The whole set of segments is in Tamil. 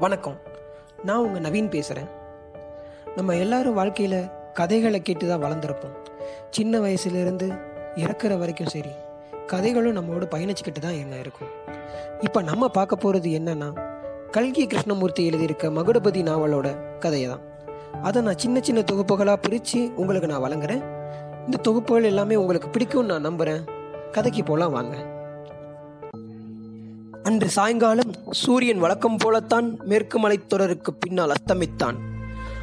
வணக்கம். நான் உங்கள் நவீன் பேசுகிறேன் நம்ம எல்லாரும் வாழ்க்கையில் கதைகளை கேட்டு தான் வளர்ந்துருப்போம். சின்ன வயசுலேருந்து இறக்குற வரைக்கும் சரி கதைகளும் நம்மளோட பயணிச்சுக்கிட்டு தான் என்ன இருக்கும். இப்போ நம்ம பார்க்க போகிறது என்னன்னா கல்கி கிருஷ்ணமூர்த்தி எழுதியிருக்க மகுடபதி நாவலோட கதையை தான் அதை நான் சின்ன சின்ன தொகுப்புகளாக பிரித்து உங்களுக்கு நான் வழங்குறேன். இந்த தொகுப்புகள் எல்லாமே உங்களுக்கு பிடிக்கும்னு நான் நம்புகிறேன் கதைக்கு போகலாம் வாங்க. அன்று சாயங்காலம் சூரியன் வழக்கம் போலத்தான் மேற்கு மலைத்தொடருக்கு பின்னால் அஸ்தமித்தான்.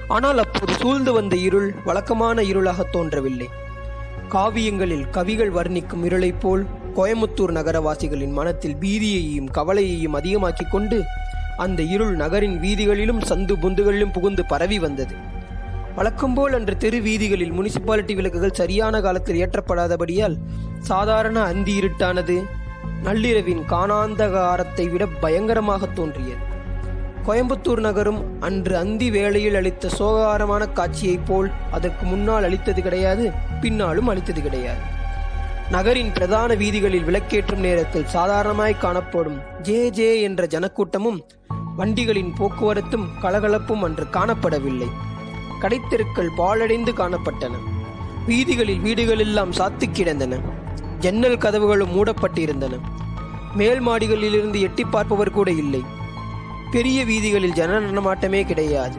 ஆனால் அப்போது சூழ்ந்து வந்த இருள் வழக்கமான இருளாக தோன்றவில்லை. காவியங்களில் கவிகள் வர்ணிக்கும் இருளைப் போல் கோயமுத்தூர் நகரவாசிகளின் மனத்தில் பீதியையும் கவலையையும் அதிகமாக்கிக் கொண்டு அந்த இருள் நகரின் வீதிகளிலும் சந்து பொந்துகளிலும் புகுந்து பரவி வந்தது. வழக்கம்போல் அன்று தெரு வீதிகளில் முனிசிபாலிட்டி விளக்குகள் சரியான காலத்தில் ஏற்றப்படாதபடியால் சாதாரண அந்தி இருட்டானது நள்ளிரவின் காணாந்தகாரத்தை விட பயங்கரமாக தோன்றியது. கோயம்புத்தூர் நகரும் அன்று அந்தி வேளையில் அளித்த சோகாரமான காட்சியைப் போல் அதற்கு முன்னால் அளித்தது கிடையாது பின்னாலும் அளித்தது கிடையாது. நகரின் பிரதான வீதிகளில் விளக்கேற்றும் நேரத்தில் சாதாரணமாய் காணப்படும் ஜே ஜே என்ற ஜனக்கூட்டமும் வண்டிகளின் போக்குவரத்தும் கலகலப்பும் அன்று காணப்படவில்லை. கடைத்தெருக்கள் பாழடைந்து காணப்பட்டன. வீதிகளில் வீடுகளெல்லாம் சாத்து கிடந்தன. ஜன்னல் கதவுகளும் மூடப்பட்டிருந்தன. மேல் மாடிகளிலிருந்து எட்டி பார்ப்பவர் கூட இல்லை. பெரிய வீதிகளில் ஜன நடமாட்டமே கிடையாது.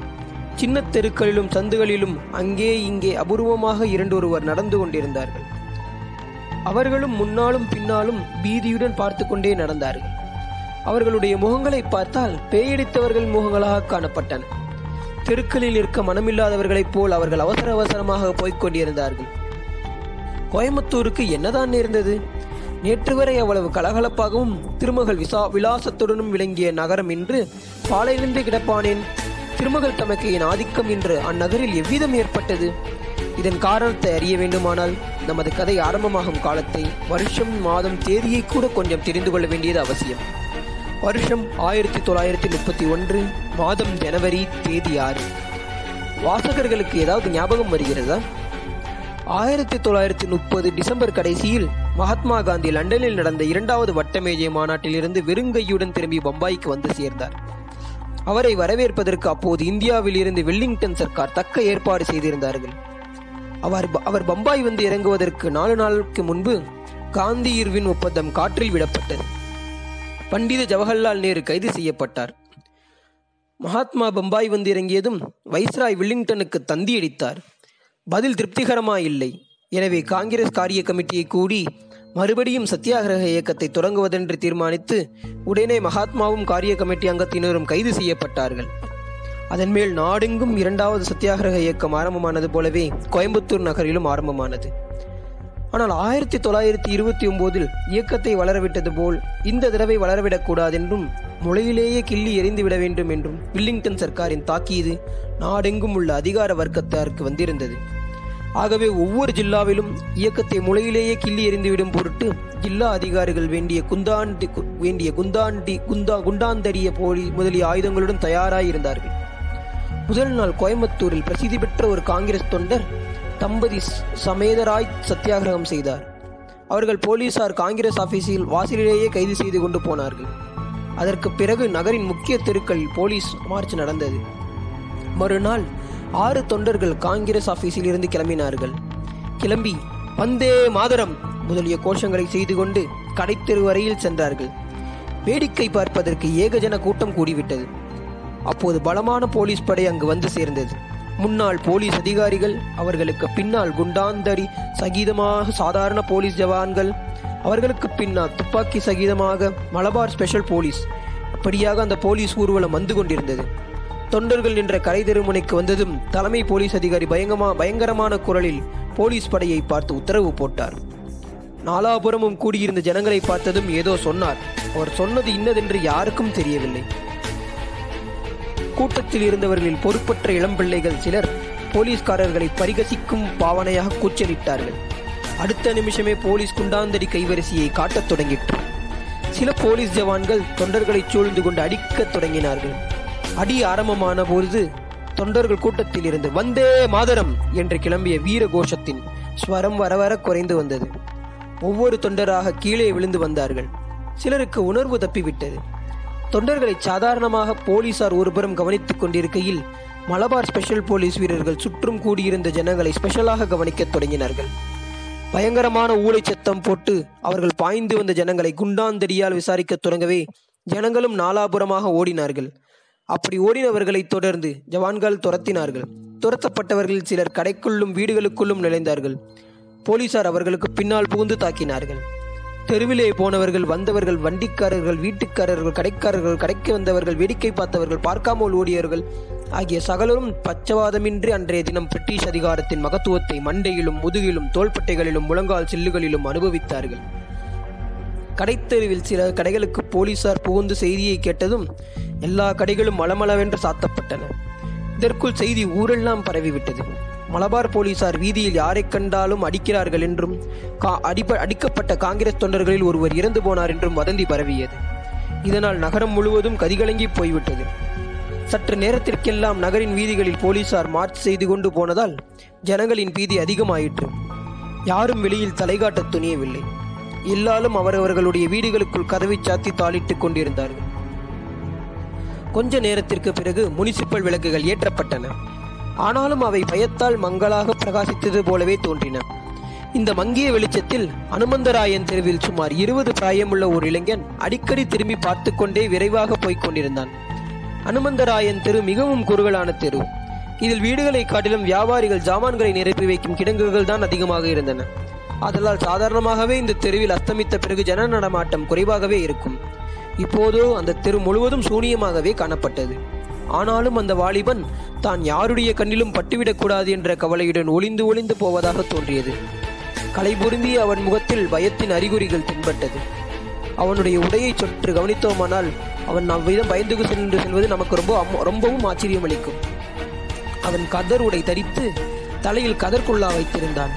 சின்ன தெருக்களிலும் சந்துகளிலும் அங்கே இங்கே அபூர்வமாக இரண்டொருவர் நடந்து கொண்டிருந்தார்கள். அவர்களும் முன்னாலும் பின்னாலும் பீதியுடன் பார்த்து கொண்டே நடந்தார்கள். அவர்களுடைய முகங்களை பார்த்தால் பேயடித்தவர்கள் முகங்களாக காணப்பட்டன. தெருக்களில் இருக்க மனமில்லாதவர்களைப் போல் அவர்கள் அவசர அவசரமாக போய்க் கொண்டிருந்தார்கள். கோயம்புத்தூருக்கு என்னதான் நேர்ந்தது? நேற்று வரை அவ்வளவு கலகலப்பாகவும் திருமகள் விசா விலாசத்துடனும் விளங்கிய நகரம் இன்று பாலையிலிருந்து கிடப்பானேன். திருமகள் தமக்கையின் ஆதிக்கம் இன்று அந்நகரில் எவ்விதம் ஏற்பட்டது? இதன் காரணத்தை அறிய வேண்டுமானால் நமது கதை ஆரம்பமாகும் காலத்தை வருஷம் மாதம் தேதியை கூட கொஞ்சம் தெரிந்து கொள்ள வேண்டியது அவசியம். வருஷம் ஆயிரத்தி தொள்ளாயிரத்தி முப்பத்தி ஒன்று மாதம் ஜனவரி தேதி ஆறு. வாசகர்களுக்கு ஏதாவது ஞாபகம் வருகிறதா? ஆயிரத்தி தொள்ளாயிரத்தி முப்பது டிசம்பர் கடைசியில் மகாத்மா காந்தி லண்டனில் நடந்த இரண்டாவது வட்டமேஜை மாநாட்டிலிருந்து வெறுங்கையுடன் திரும்பி பம்பாய்க்கு வந்து சேர்ந்தார். அவரை வரவேற்பதற்கு அப்போது இந்தியாவில் இருந்து வெல்லிங்டன் சர்க்கார் தக்க ஏற்பாடு செய்திருந்தார்கள். அவர் அவர் பம்பாய் வந்து இறங்குவதற்கு நாலு நாளுக்கு முன்பு காந்தி இர்வின் ஒப்பந்தம் காற்றில் விடப்பட்டது. பண்டித ஜவஹர்லால் நேரு கைது செய்யப்பட்டார். மகாத்மா பம்பாய் வந்து இறங்கியதும் வைஸ்ராய் வில்லிங்டனுக்கு தந்தி அடித்தார் பதில் திருப்திகரமாய் இல்லை. எனவே காங்கிரஸ் காரிய கமிட்டியை கூடி மறுபடியும் சத்தியாகிரக இயக்கத்தை தொடங்குவதென்று தீர்மானித்து உடனே மகாத்மாவும் காரிய கமிட்டி அங்கத்தினரும் கைது செய்யப்பட்டார்கள். அதன் மேல் நாடெங்கும் இரண்டாவது சத்தியாகிரக இயக்கம் ஆரம்பமானது போலவே கோயம்புத்தூர் நகரிலும் ஆரம்பமானது. ஆனால் ஆயிரத்தி தொள்ளாயிரத்தி இருபத்தி ஒன்பதில் இயக்கத்தை வளரவிட்டது போல் இந்த தடவை வளரவிடக்கூடாதென்றும் முளையிலேயே கிள்ளி எறிந்துவிட வேண்டும் என்றும் வில்லிங்டன் சர்க்காரின் தாக்கீது நாடெங்கும் உள்ள அதிகார வர்க்கத்தாருக்கு வந்திருந்தது. ஆகவே ஒவ்வொரு ஜில்லாவிலும் இயக்கத்தை முளையிலேயே கிள்ளி எறிந்துவிடும் பொருட்டு ஜில்லா அதிகாரிகள் வேண்டிய குந்தாண்டி வேண்டிய குந்தாண்டி குந்தா குண்டாந்தரிய போலி முதலிய ஆயுதங்களுடன் தயாராயிருந்தார்கள். முதல் நாள் கோயம்புத்தூரில் பிரசித்தி பெற்ற ஒரு காங்கிரஸ் தொண்டர் தம்பதி சமேதராய் சத்தியாகிரகம் செய்தார். அவர்கள் போலீசார் காங்கிரஸ் ஆபீஸில் வாசலிலேயே கைது செய்து கொண்டு போனார்கள். அதற்கு பிறகு நகரின் முக்கிய தெருக்களில் போலீஸ் மார்ச் நடந்தது. மறுநாள் ஆறு தொண்டர்கள் காங்கிரஸ் ஆபீஸில் இருந்து கிளம்பினார்கள். கிளம்பி வந்தே மாதரம் முதலிய கோஷங்களை செய்து கொண்டு கடைத்தெரு வரையில் சென்றார்கள். வேடிக்கை பார்ப்பதற்கு ஏகஜன கூட்டம் கூடிவிட்டது. அப்போது பலமான போலீஸ் படை அங்கு வந்து சேர்ந்தது. முன்னாள் போலீஸ் அதிகாரிகள் அவர்களுக்கு பின்னால் குண்டாந்தரி சகீதமாக சாதாரண போலீஸ் ஜவான்கள் அவர்களுக்கு பின்னால் துப்பாக்கி சகிதமாக மலபார் ஸ்பெஷல் போலீஸ். அப்படியாக அந்த போலீஸ் ஊர்வலம் வந்து கொண்டிருந்தது. தொண்டர்கள் நின்ற கரை தெருமுனைக்கு வந்ததும் தலைமை போலீஸ் அதிகாரி பயங்கமா பயங்கரமான குரலில் போலீஸ் படையை பார்த்து உத்தரவு போட்டார். நாலாபுரமும் கூடியிருந்த ஜனங்களை பார்த்ததும் ஏதோ சொன்னார். அவர் சொன்னது இன்னதென்று யாருக்கும் தெரியவில்லை. கூட்டத்தில் இருந்தவர்களில் பொறுப்பற்ற இளம்பிள்ளைகள் சிலர் போலீஸ்காரர்களை பரிகசிக்கும் பாவனையாக கூச்சலிட்டார்கள். அடுத்த நிமிஷமே போலீஸ் குண்டாந்தடி கைவரிசையை காட்டத் தொடங்கிற்று. சில போலீஸ் ஜவான்கள் தொண்டர்களை சூழ்ந்து கொண்டு அடிக்கத் தொடங்கினார்கள். அடி ஆரம்பமான பொழுது தொண்டர்கள் கூட்டத்தில் இருந்து வந்தே மாதரம்! என்று கிளம்பிய வீர கோஷத்தின் ஸ்வரம் வரவர குறைந்து வந்தது. ஒவ்வொரு தொண்டராக கீழே விழுந்து வந்தார்கள். சிலருக்கு உணர்வு தப்பிவிட்டது. தொண்டர்களை சாதாரணமாக போலீசார் ஒருபுறம் கவனித்துக் கொண்டிருக்கையில் மலபார் ஸ்பெஷல் போலீஸ் வீரர்கள் சுற்றும் கூடியிருந்த ஜனங்களை ஸ்பெஷலாக கவனிக்கத் தொடங்கினார்கள். பயங்கரமான ஊழை சத்தம் போட்டு அவர்கள் பாய்ந்து வந்த ஜனங்களை குண்டாந்தடியால் விசாரிக்கத் தொடங்கவே ஜனங்களும் நாலாபுறமாக ஓடினார்கள். அப்படி ஓடினவர்களை தொடர்ந்து ஜவான்கள் துரத்தினார்கள். துரத்தப்பட்டவர்கள் சிலர் கடைக்குள்ளும் வீடுகளுக்குள்ளும் நுழைந்தார்கள். போலீசார் அவர்களுக்கு பின்னால் புகுந்து தாக்கினார்கள். தெருவிலே போனவர்கள் வந்தவர்கள் வண்டிக்காரர்கள் வீட்டுக்காரர்கள் கடைக்காரர்கள் கடைக்கு வந்தவர்கள் வேடிக்கை பார்த்தவர்கள் பார்க்காமல் ஓடியவர்கள் ஆகிய சகலரும் பச்சவாதமின்றி அன்றைய தினம் பிரிட்டிஷ் அதிகாரத்தின் மகத்துவத்தை மண்டையிலும் முதுகிலும் தோள்பட்டைகளிலும் முழங்கால் சில்லுகளிலும் அனுபவித்தார்கள். கடைத்தெருவில் சில கடைகளுக்கு போலீசார் புகுந்து செய்தியை கேட்டதும் எல்லா கடைகளும் மலமளவென்று சாத்தப்பட்டன. இதற்குள் செய்தி ஊரெல்லாம் பரவிவிட்டது. மலபார் போலீசார் வீதியில் யாரைக் கண்டாலும் அடிக்கிறார்கள் என்றும் கா அடிப்ப அடிக்கப்பட்ட காங்கிரஸ் தொண்டர்களில் ஒருவர் இறந்து போனார் என்றும் வதந்தி பரவியது. இதனால் நகரம் முழுவதும் கதிகலங்கி போய்விட்டது. சற்று நேரத்திற்கெல்லாம் நகரின் வீதிகளில் போலீசார் மார்ச் செய்து கொண்டு போனதால் ஜனங்களின் பீதி அதிகமாயிற்று. யாரும் வெளியில் தலைகாட்டத் துணியவில்லை. எல்லாரும் அவரவர்களுடைய வீடுகளுக்குள் கதவை சாத்தி தாளிட்டுக் கொண்டிருந்தார்கள். கொஞ்ச நேரத்திற்கு பிறகு முனிசிபல் விளக்குகள் ஏற்றப்பட்டன. ஆனாலும் அவை பயத்தால் மங்களாக பிரகாசித்தது போலவே தோன்றின. இந்த மங்கிய வெளிச்சத்தில் அனுமந்தராயன் தெருவில் சுமார் இருபது பிராயமுள்ள ஒரு இளைஞன் அடிக்கடி திரும்பி பார்த்து கொண்டே விரைவாக போய்க் கொண்டிருந்தான். அனுமந்தராயன் தெரு மிகவும் குறுகலான தெரு. இதில் வீடுகளை காட்டிலும் வியாபாரிகள் ஜாமான்களை நிரப்பி வைக்கும் கிடங்குகள் தான் அதிகமாக இருந்தன. அதனால் சாதாரணமாகவே இந்த தெருவில் அஸ்தமித்த பிறகு ஜன நடமாட்டம் குறைவாகவே இருக்கும். இப்போதோ அந்த தெரு முழுவதும் சூனியமாகவே காணப்பட்டது. ஆனாலும் அந்த வாலிபன் தான் யாருடைய கண்ணிலும் பட்டுவிடக்கூடாது என்ற கவலையுடன் ஒளிந்து ஒளிந்து போவதாக தோன்றியது. கலைபுருந்திய அவன் முகத்தில் பயத்தின் அறிகுறிகள் தென்பட்டது. அவனுடைய உடையை சொற்று கவனித்தோமானால் அவன் அவ்விதம் பயந்து சென்று செல்வது நமக்கு ரொம்ப ரொம்பவும் ஆச்சரியம் அளிக்கும் அவன் கதர் உடை தரித்து தலையில் கதற்குள்ளா வைத்திருந்தான்.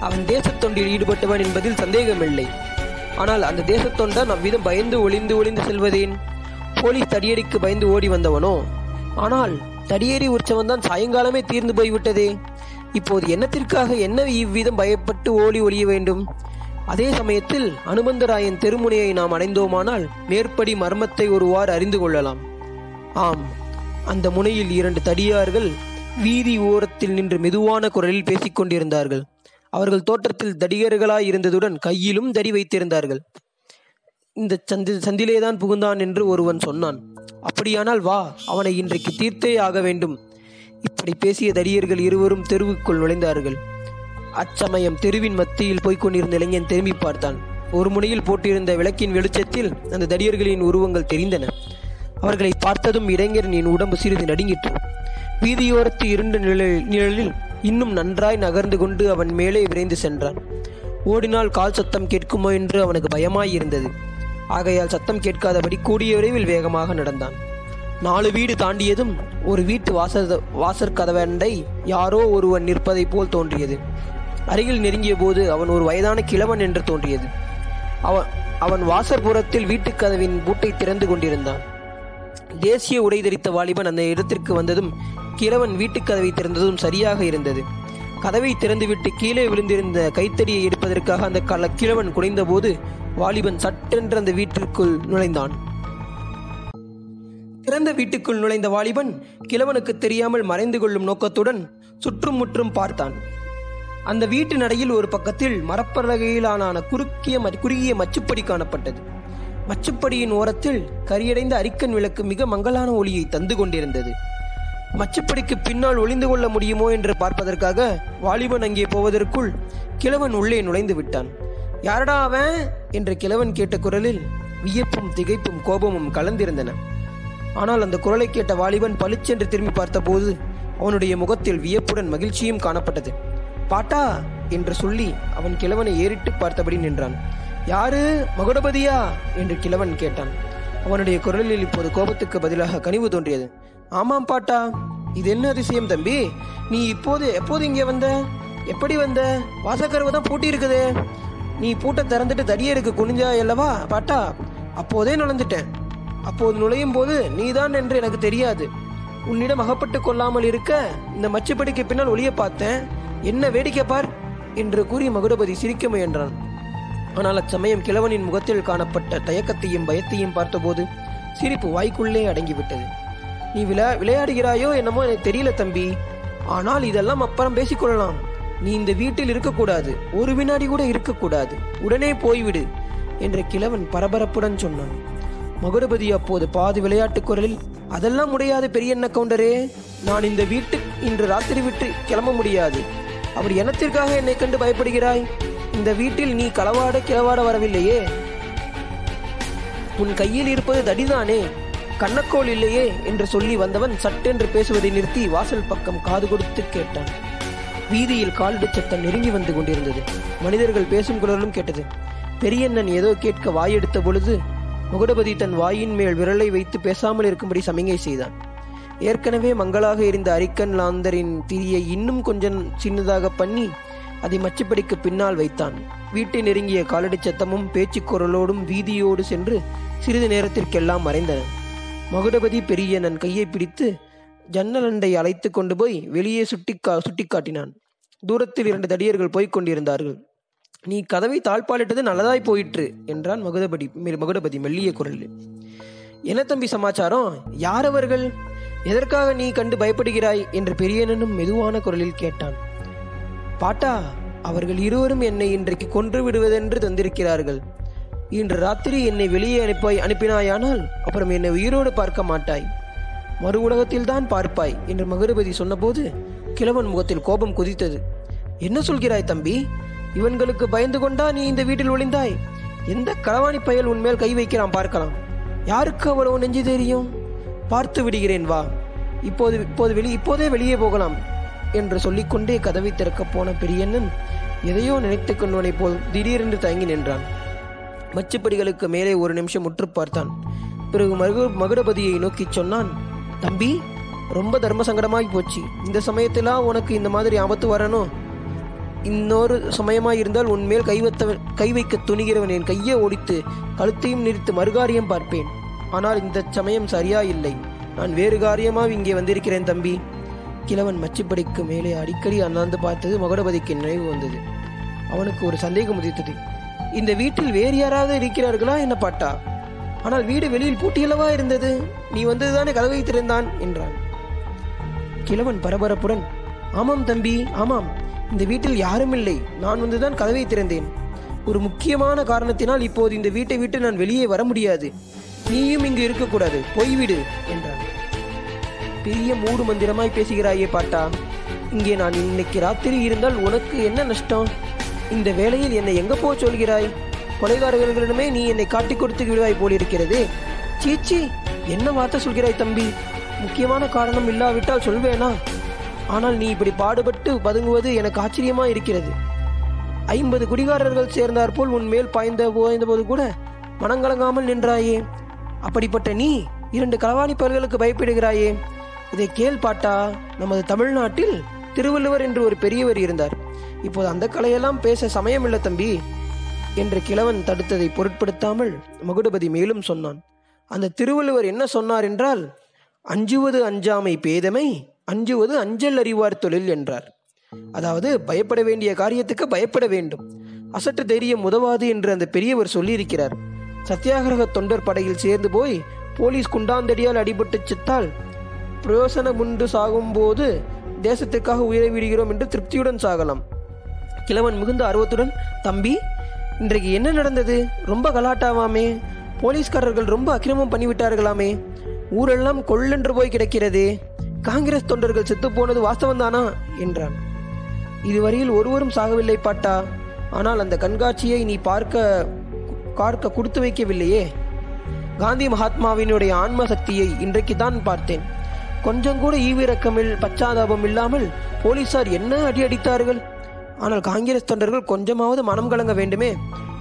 அவன் தேசத்தொண்டில் ஈடுபட்டவன் என்பதில் சந்தேகமில்லை. ஆனால் அந்த தேசத்தொண்டன் அவ்விதம் பயந்து ஒளிந்து ஒளிந்து செல்வதேன்? போலீஸ் தடியடிக்கு பயந்து ஓடி வந்தவனோ? ஆனால் தடியேறி உற்சவம் தான் சாயங்காலமே தீர்ந்து போய்விட்டதே. இப்போது என்னத்திற்காக என்ன இவ்விதம் பயப்பட்டு ஓடி ஒளிய வேண்டும்? அதே சமயத்தில் அனுமந்தராயன் தெருமுனையை நாம் அடைந்தோமானால் மேற்படி மர்மத்தை ஒருவாறு அறிந்து கொள்ளலாம். ஆம் அந்த முனையில் இரண்டு தடியார்கள் வீதி ஓரத்தில் நின்று மெதுவான குரலில் பேசிக்கொண்டிருந்தார்கள். அவர்கள் தோற்றத்தில் தடிகர்களாய் இருந்ததுடன் கையிலும் தடி வைத்திருந்தார்கள். இந்த சந்தி சந்திலேதான் புகுந்தான் என்று ஒருவன் சொன்னான். அப்படியானால் வா அவனை இன்றைக்கு தீர்த்தே ஆக வேண்டும். இப்படி பேசிய தடியர்கள் இருவரும் தெருவுக்குள் நுழைந்தார்கள். அச்சமயம் தெருவின் மத்தியில் போய்க்கொண்டிருந்த இளைஞன் திரும்பி பார்த்தான். ஒரு முனையில் போட்டிருந்த விளக்கின் வெளிச்சத்தில் அந்த தடியர்களின் உருவங்கள் தெரிந்தன. அவர்களை பார்த்ததும் இளைஞரின் உடம்பு சிறிது நடுங்கிற்று. வீதியோரத்து இருண்ட நிழலில் நிழலில் இன்னும் நன்றாய் நகர்ந்து கொண்டு அவன் மேலே விரைந்து சென்றான். ஓடினால் கால் சத்தம் கேட்குமோ என்று அவனுக்கு பயமாயிருந்தது. ஆகையால் சத்தம் கேட்காதபடி கூடிய விரைவில் வேகமாக நடந்தான். நாலு வீடு தாண்டியதும் ஒரு வீட்டு வாசல் வாசற்கதவண்டை யாரோ ஒருவன் நிற்பதைப் போல் தோன்றியது. அருகில் நெருங்கிய போது அவன் ஒரு வயதான கிழவன் என்று தோன்றியது. அவன் அவன் வாசற்புறத்தில் வீட்டுக்கதவின் பூட்டை திறந்து கொண்டிருந்தான். தேசிய உடை தரித்த வாலிபன் அந்த இடத்திற்கு வந்ததும் கிழவன் வீட்டுக் கதவை திறந்ததும் சரியாக இருந்தது. கதவை திறந்துவிட்டு கீழே விழுந்திருந்த கைத்தடியை எடுப்பதற்காக அந்த கல கிழவன் குடைந்தபோது வாலிபன் சட்டென்று அந்த வீட்டிற்குள் நுழைந்தான். திறந்த வீட்டுக்குள் நுழைந்த வாலிபன் கிழவனுக்கு தெரியாமல் மறைந்து கொள்ளும் நோக்கத்துடன் சுற்றும் முற்றும் பார்த்தான். அந்த வீட்டு நடையில் ஒரு பக்கத்தில் மரப்பலகையிலான குறுக்கிய குறுகிய மச்சுப்படி காணப்பட்டது. மச்சுப்படியின் ஓரத்தில் கரியடைந்த அரிக்கன் விளக்கு மிக மங்கலான ஒளியை தந்து கொண்டிருந்தது. மச்சப்படிக்கு பின்னால் ஒளிந்து கொள்ள முடியுமோ என்று பார்ப்பதற்காக வாலிபன் அங்கே போவதற்குள் கிழவன் உள்ளே நுழைந்து விட்டான். யாரடா அவன்? என்று கிழவன் கேட்ட குரலில் வியப்பும் திகைப்பும் கோபமும் கலந்திருந்தன. ஆனால் அந்த குரலை கேட்ட வாலிபன் பளிச்சென்று திரும்பி பார்த்தபோது அவனுடைய முகத்தில் வியப்புடன் மகிழ்ச்சியும் காணப்பட்டது. பாட்டா என்று சொல்லி அவன் கிழவனை ஏறிட்டு பார்த்தபடி நின்றான். யாரு? மகுடபதியா? என்று கிழவன் கேட்டான். அவனுடைய குரலில் இப்போது கோபத்துக்கு பதிலாக கனிவு தோன்றியது. ஆமாம் பாட்டா. இது என்ன அதிசயம் தம்பி? நீ இப்போது எப்போது இங்கே வந்த? எப்படி வந்த? வாசக்கருவை தான் பூட்டி இருக்குது நீ பூட்டை திறந்துட்டு தடியருக்கு குனிஞ்சா அல்லவா பாட்டா? அப்போதே நுழைஞ்சிட்டேன் அப்போது நுழையும் போது நீதான் என்று எனக்கு தெரியாது. உன்னிடம் அகப்பட்டு கொள்ளாமல் இருக்க இந்த மச்சுப்படிக்கு பின்னால் ஒளிய பார்த்தேன். என்ன வேடிக்கை பார்? என்று கூறி மகுடபதி சிரிக்க முயன்றான். ஆனால் அச்சமயம் கிழவனின் முகத்தில் காணப்பட்ட தயக்கத்தையும் பயத்தையும் பார்த்தபோது சிரிப்பு வாய்க்குள்ளே அடங்கிவிட்டது. நீ விளா விளையாடுகிறாயோ என்னமோ எனக்கு தெரியல தம்பி. ஆனால் இதெல்லாம் அப்புறம் பேசிக்கொள்ளலாம். நீ இந்த வீட்டில் இருக்கக்கூடாது. ஒரு வினாடி கூட இருக்கக்கூடாது. உடனே போய்விடு என்ற கிழவன் பரபரப்புடன் சொன்னான். மகுடபதி அப்போது பாதி விளையாட்டு குரலில் அதெல்லாம் முடியாது பெரியண்ண கவுண்டரே. நான் இந்த வீட்டு இன்று ராத்திரி விட்டு கிளம்ப முடியாது. அவர் எனத்திற்காக என்னை கண்டு பயப்படுகிறாய்? இந்த வீட்டில் நீ களவாட கிளவாட வரவில்லையே. உன் கையில் இருப்பது தடிதானே? கண்ணக்கோள் இல்லையே என்று சொல்லி வந்தவன் சட்டென்று பேசுவதை நிறுத்தி வாசல் பக்கம் காது கொடுத்து கேட்டான். வீதியில் காலடி சத்தம் நெருங்கி வந்து கொண்டிருந்தது. மனிதர்கள் பேசும் குரலும் கேட்டது. பெரியண்ணன் ஏதோ கேட்க வாயெடுத்த பொழுது முகுடபதி தன் வாயின் மேல் விரலை வைத்து பேசாமல் இருக்கும்படி சமிகை செய்தான். ஏற்கனவே மங்களாக இருந்த அரிக்கன் லாந்தரின் திரியை இன்னும் கொஞ்சம் சின்னதாக பண்ணி அதை மச்சுப்படிக்கு பின்னால் வைத்தான். வீட்டை நெருங்கிய காலடி சத்தமும் பேச்சு குரலோடும் வீதியோடு சென்று சிறிது நேரத்திற்கெல்லாம் மறைந்தன. மகுடபதி பெரியண்ணன் கையை பிடித்து ஜன்னலண்டை அழைத்து கொண்டு போய் வெளியே சுட்டி கா சுட்டிக்காட்டினான் தூரத்தில் இரண்டு தடியர்கள் போய்க் கொண்டிருந்தார்கள். நீ கதவை தாழ்பாலிட்டது நல்லதாய் போயிற்று என்றான் மகுடபதி மகுடபதி மெல்லிய குரலில். என்ன தம்பி சமாச்சாரம்? யார் அவர்கள்? எதற்காக நீ கண்டு பயப்படுகிறாய்? என்று பெரியனனும் மெதுவான குரலில் கேட்டான். பாட்டா அவர்கள் இருவரும் என்னை இன்றைக்கு கொன்று விடுவதென்று தந்திருக்கிறார்கள். இன்று ராத்திரி என்னை வெளியே அனுப்பாய் அனுப்பினாயானால் அப்புறம் என்னை உயிரோடு பார்க்க மாட்டாய். மறு உலகத்தில் தான் பார்ப்பாய் என்று மகுரபதி சொன்னபோது கிழவன் முகத்தில் கோபம் குதித்தது. என்ன சொல்கிறாய் தம்பி? இவன்களுக்கு பயந்து கொண்டா நீ இந்த வீட்டில் ஒளிந்தாய்? எந்த களவாணி பயல் உன்மேல் கை வைக்கிறான் பார்க்கலாம். யாருக்கு அவ்வளவு நெஞ்சு தெரியும்? பார்த்து விடுகிறேன் வா. இப்போது இப்போது வெளி இப்போதே வெளியே போகலாம் என்று சொல்லிக்கொண்டே கதவை திறக்கப் போன பெரியண்ணன் எதையோ நினைத்துக் கொண்டவனைப் போல் திடீரென்று தயங்கி நின்றான். மச்சுப்படிகளுக்கு மேலே ஒரு நிமிஷம் உற்று பார்த்தான். பிறகு மகு மகுடபதியை நோக்கி சொன்னான் தம்பி ரொம்ப தர்ம சங்கடமாகி போச்சு. இந்த சமயத்திலாம் உனக்கு இந்த மாதிரி ஆபத்து வரணும் இன்னொரு சமயமாய் இருந்தால் உன்மேல் கைவத்த கை வைக்க துணிகிறவன் என் கையை ஒடித்து கழுத்தையும் நிறுத்து மறுகாரியம் பார்ப்பேன். ஆனால் இந்த சமயம் சரியா இல்லை. நான் வேறு காரியமாக இங்கே வந்திருக்கிறேன் தம்பி. கிழவன் மச்சுப்படிக்கு மேலே அடிக்கடி அண்ணாந்து பார்த்தது மகுடபதிக்கு நினைவு வந்தது. அவனுக்கு ஒரு சந்தேகம் உதித்தது. இந்த வீட்டில் வேறு யாராவது இருக்கிறார்களா என்ன பாட்டா? ஆனால் வீடு வெளியில் பூட்டியல்லவா இருந்தது? நீ வந்ததுதானே கதவை திறந்தான் என்றான். கிழவன் பரபரப்புடன் ஆமாம் தம்பி ஆமாம். இந்த வீட்டில் யாரும் இல்லை. நான் வந்துதான் கதவை திறந்தேன். ஒரு முக்கியமான காரணத்தினால் இப்போது இந்த வீட்டை விட்டு நான் வெளியே வர முடியாது. நீயும் இங்கு இருக்கக்கூடாது. போய்விடு என்றான். பெரிய மூடு மந்திரமாய் பேசுகிறாயே பாட்டா. இங்கே நான் இன்னைக்கு ராத்திரி இருந்தால் உனக்கு என்ன நஷ்டம்? இந்த வேளையில் என்னை எங்க போக சொல்கிறாய்? கொலைகாரர்களிடமே நீ என்னை காட்டிக் கொடுத்து விடுவாய் போலிருக்கிறது. சீச்சி என்ன வார்த்தை சொல்கிறாய் தம்பி? முக்கியமான காரணம் இல்லாவிட்டால் சொல்வேனா? ஆனால் நீ இப்படி பாடுபட்டு பதுங்குவது எனக்கு ஆச்சரியமா இருக்கிறது. ஐம்பது குடிகாரர்கள் சேர்ந்தார் போல் உன் மேல் பாய்ந்த போய்ந்த போது கூட மனங்கலங்காமல் நின்றாயே. அப்படிப்பட்ட நீ இரண்டு களவாணி பல்களுக்கு பயப்படுகிறாயே. இதை கேள் பாட்டா நமது தமிழ்நாட்டில் திருவள்ளுவர் என்று ஒரு பெரியவர் இருந்தார். இப்போது அந்த கலையெல்லாம் பேச சமயம் இல்லை தம்பி என்று கிழவன் தடுத்ததை பொருட்படுத்தாமல் மகுடபதி மேலும் சொன்னான். அந்த திருவள்ளுவர் என்ன சொன்னார் என்றால் அஞ்சுவது அஞ்சாமை பேதமை அஞ்சுவது அஞ்சல் அறிவார் தொழில் என்றார். அதாவது பயப்பட வேண்டிய காரியத்துக்கு பயப்பட வேண்டும். அசட்டு தைரியம் உதவாது என்று அந்த பெரியவர் சொல்லியிருக்கிறார். சத்தியாகிரக தொண்டர் படையில் சேர்ந்து போய் போலீஸ் குண்டாந்தடியால் அடிபட்டு செத்தால் பிரயோசனமுண்டு சாகும்போது தேசத்திற்காக உயிரை விடுகிறோம் என்று திருப்தியுடன் சாகலாம். கிழவன் மிகுந்த ஆர்வத்துடன் தம்பி இன்றைக்கு என்ன நடந்தது? ரொம்ப கலாட்டாவாமே. போலீஸ்காரர்கள் ரொம்ப அக்கிரமம் பண்ணிவிட்டார்களாமே. ஊரெல்லாம் கொள்ளென்று போய் கிடக்கிறதே. காங்கிரஸ் தொண்டர்கள் செத்துப்போனது வாஸ்தவந்தானா வாஸ்தவம்தானா? என்றான். இதுவரையில் ஒருவரும் சாகவில்லை பாட்டா. ஆனால் அந்த கண்காட்சியை நீ பார்க்க பார்க்க கொடுத்து வைக்கவில்லையே. காந்தி மகாத்மாவினுடைய ஆன்ம சக்தியை இன்றைக்கு தான் பார்த்தேன். கொஞ்சம் கூட ஈவிரக்கமில் பச்சாதாபம் இல்லாமல் போலீசார் என்ன அடி அடித்தார்கள்? ஆனால் காங்கிரஸ் தொண்டர்கள் கொஞ்சமாவது மனம் கலங்க வேண்டுமே?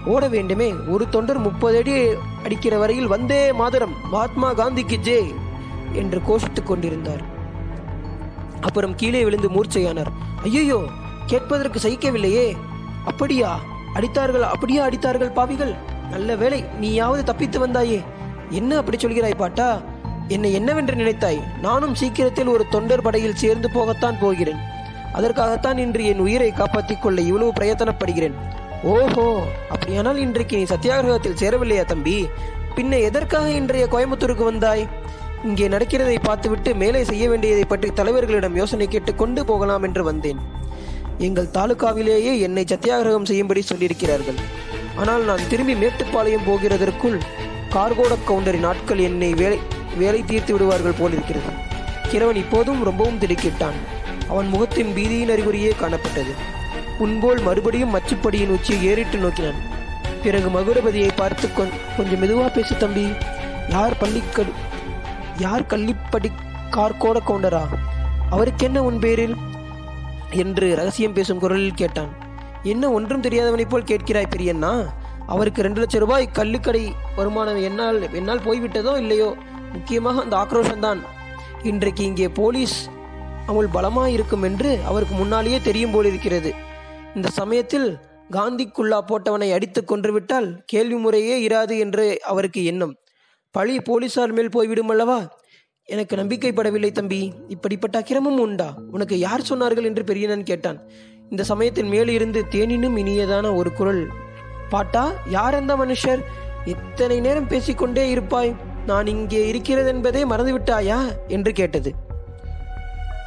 ஓட வேண்டுமே? ஒரு தொண்டர் முப்பது அடி அடிக்கிற வரையில் வந்தே மாதரம் மகாத்மா காந்திக்கு ஜே என்று கோஷித்துக் கொண்டிருந்தார். அப்புறம் கீழே விழுந்து மூர்ச்சையானார். ஐயோ கேட்பதற்கு சகிக்கவில்லையே. அப்படியா? அடித்தார்கள் அப்படியா அடித்தார்கள் பாவிகள்? நல்ல வேளை நீயாவது தப்பித்து வந்தாயே. என்ன அப்படி சொல்கிறாய் பாட்டா? என்னை என்னவென்று நினைத்தாய்? நானும் சீக்கிரத்தில் ஒரு தொண்டர் படையில் சேர்ந்து போகத்தான் போகிறேன். அதற்காகத்தான் இன்று என் உயிரை காப்பாற்றிக் கொள்ள இவ்வளவு பிரயத்தனப்படுகிறேன். ஓஹோ அப்படியானால் இன்றைக்கு நீ சத்தியாகிரகத்தில் சேரவில்லையா தம்பி? பின்ன எதற்காக இன்றைய கோயம்புத்தூருக்கு வந்தாய்? இங்கே நடக்கிறதை பார்த்துவிட்டு மேலே செய்ய வேண்டியதை பற்றி தலைவர்களிடம் யோசனை கேட்டு கொண்டு போகலாம் என்று வந்தேன். எங்கள் தாலுகாவிலேயே என்னை சத்தியாகிரகம் செய்யும்படி சொல்லியிருக்கிறார்கள். ஆனால் நான் திரும்பி மேட்டுப்பாளையம் போகிறதற்குள் கார்கோட கவுண்டரின் ஆட்கள் என்னை வேலை வேலை தீர்த்து விடுவார்கள் போலிருக்கிறது. கிரவன் இப்போதும் ரொம்பவும் திடுக்கிட்டான். அவன் முகத்தின் பீதியின் அறிகுறியே காணப்பட்டது. முன்போல் மறுபடியும் மச்சுப்படியின் உச்சியை ஏறிட்டு நோக்கினான். பிறகு மகுடபதியை பார்த்து கொஞ்சம் மெதுவா பேசு தம்பி. யார் பள்ளிக்கடு யார் கள்ளிப்படி கார்கோட கவுண்டரா? அவருக்கென்ன உன் பேரில்? என்று ரகசியம் பேசும் குரலில் கேட்டான். என்ன ஒன்றும் தெரியாதவனைப் போல் கேட்கிறாய் பெரியண்ணா? அவருக்கு ரெண்டு லட்சம் ரூபாய் கள்ளுக்கடை வருமானம் என்னால் என்னால் போய்விட்டதோ இல்லையோ? முக்கியமாக அந்த ஆக்ரோஷம்தான். இன்றைக்கு இங்கே போலீஸ் அவள் பலமாயிருக்கும் என்று அவருக்கு முன்னாலேயே தெரியும் போலிருக்கிறது இந்த சமயத்தில் காந்திக்குள்ளா போட்டவனை அடித்து கொன்றுவிட்டால் கேள்வி முறையே இராது என்று அவருக்கு எண்ணம். பழி போலீசார் மேல் போய்விடும் அல்லவா எனக்கு நம்பிக்கைப்படவில்லை தம்பி. இப்படிப்பட்ட அக்கிரமம் உண்டா? உனக்கு யார் சொன்னார்கள் என்று பெரியனன் கேட்டான். இந்த சமயத்தில் மேலிருந்து தேனினும் இனியதான ஒரு குரல். பாட்டா யார் அந்த மனுஷர்? இத்தனை நேரம் பேசிக்கொண்டே இருப்பாய். நான் இங்கே இருக்கிறது என்பதே மறந்துவிட்டாயா? என்று கேட்டது.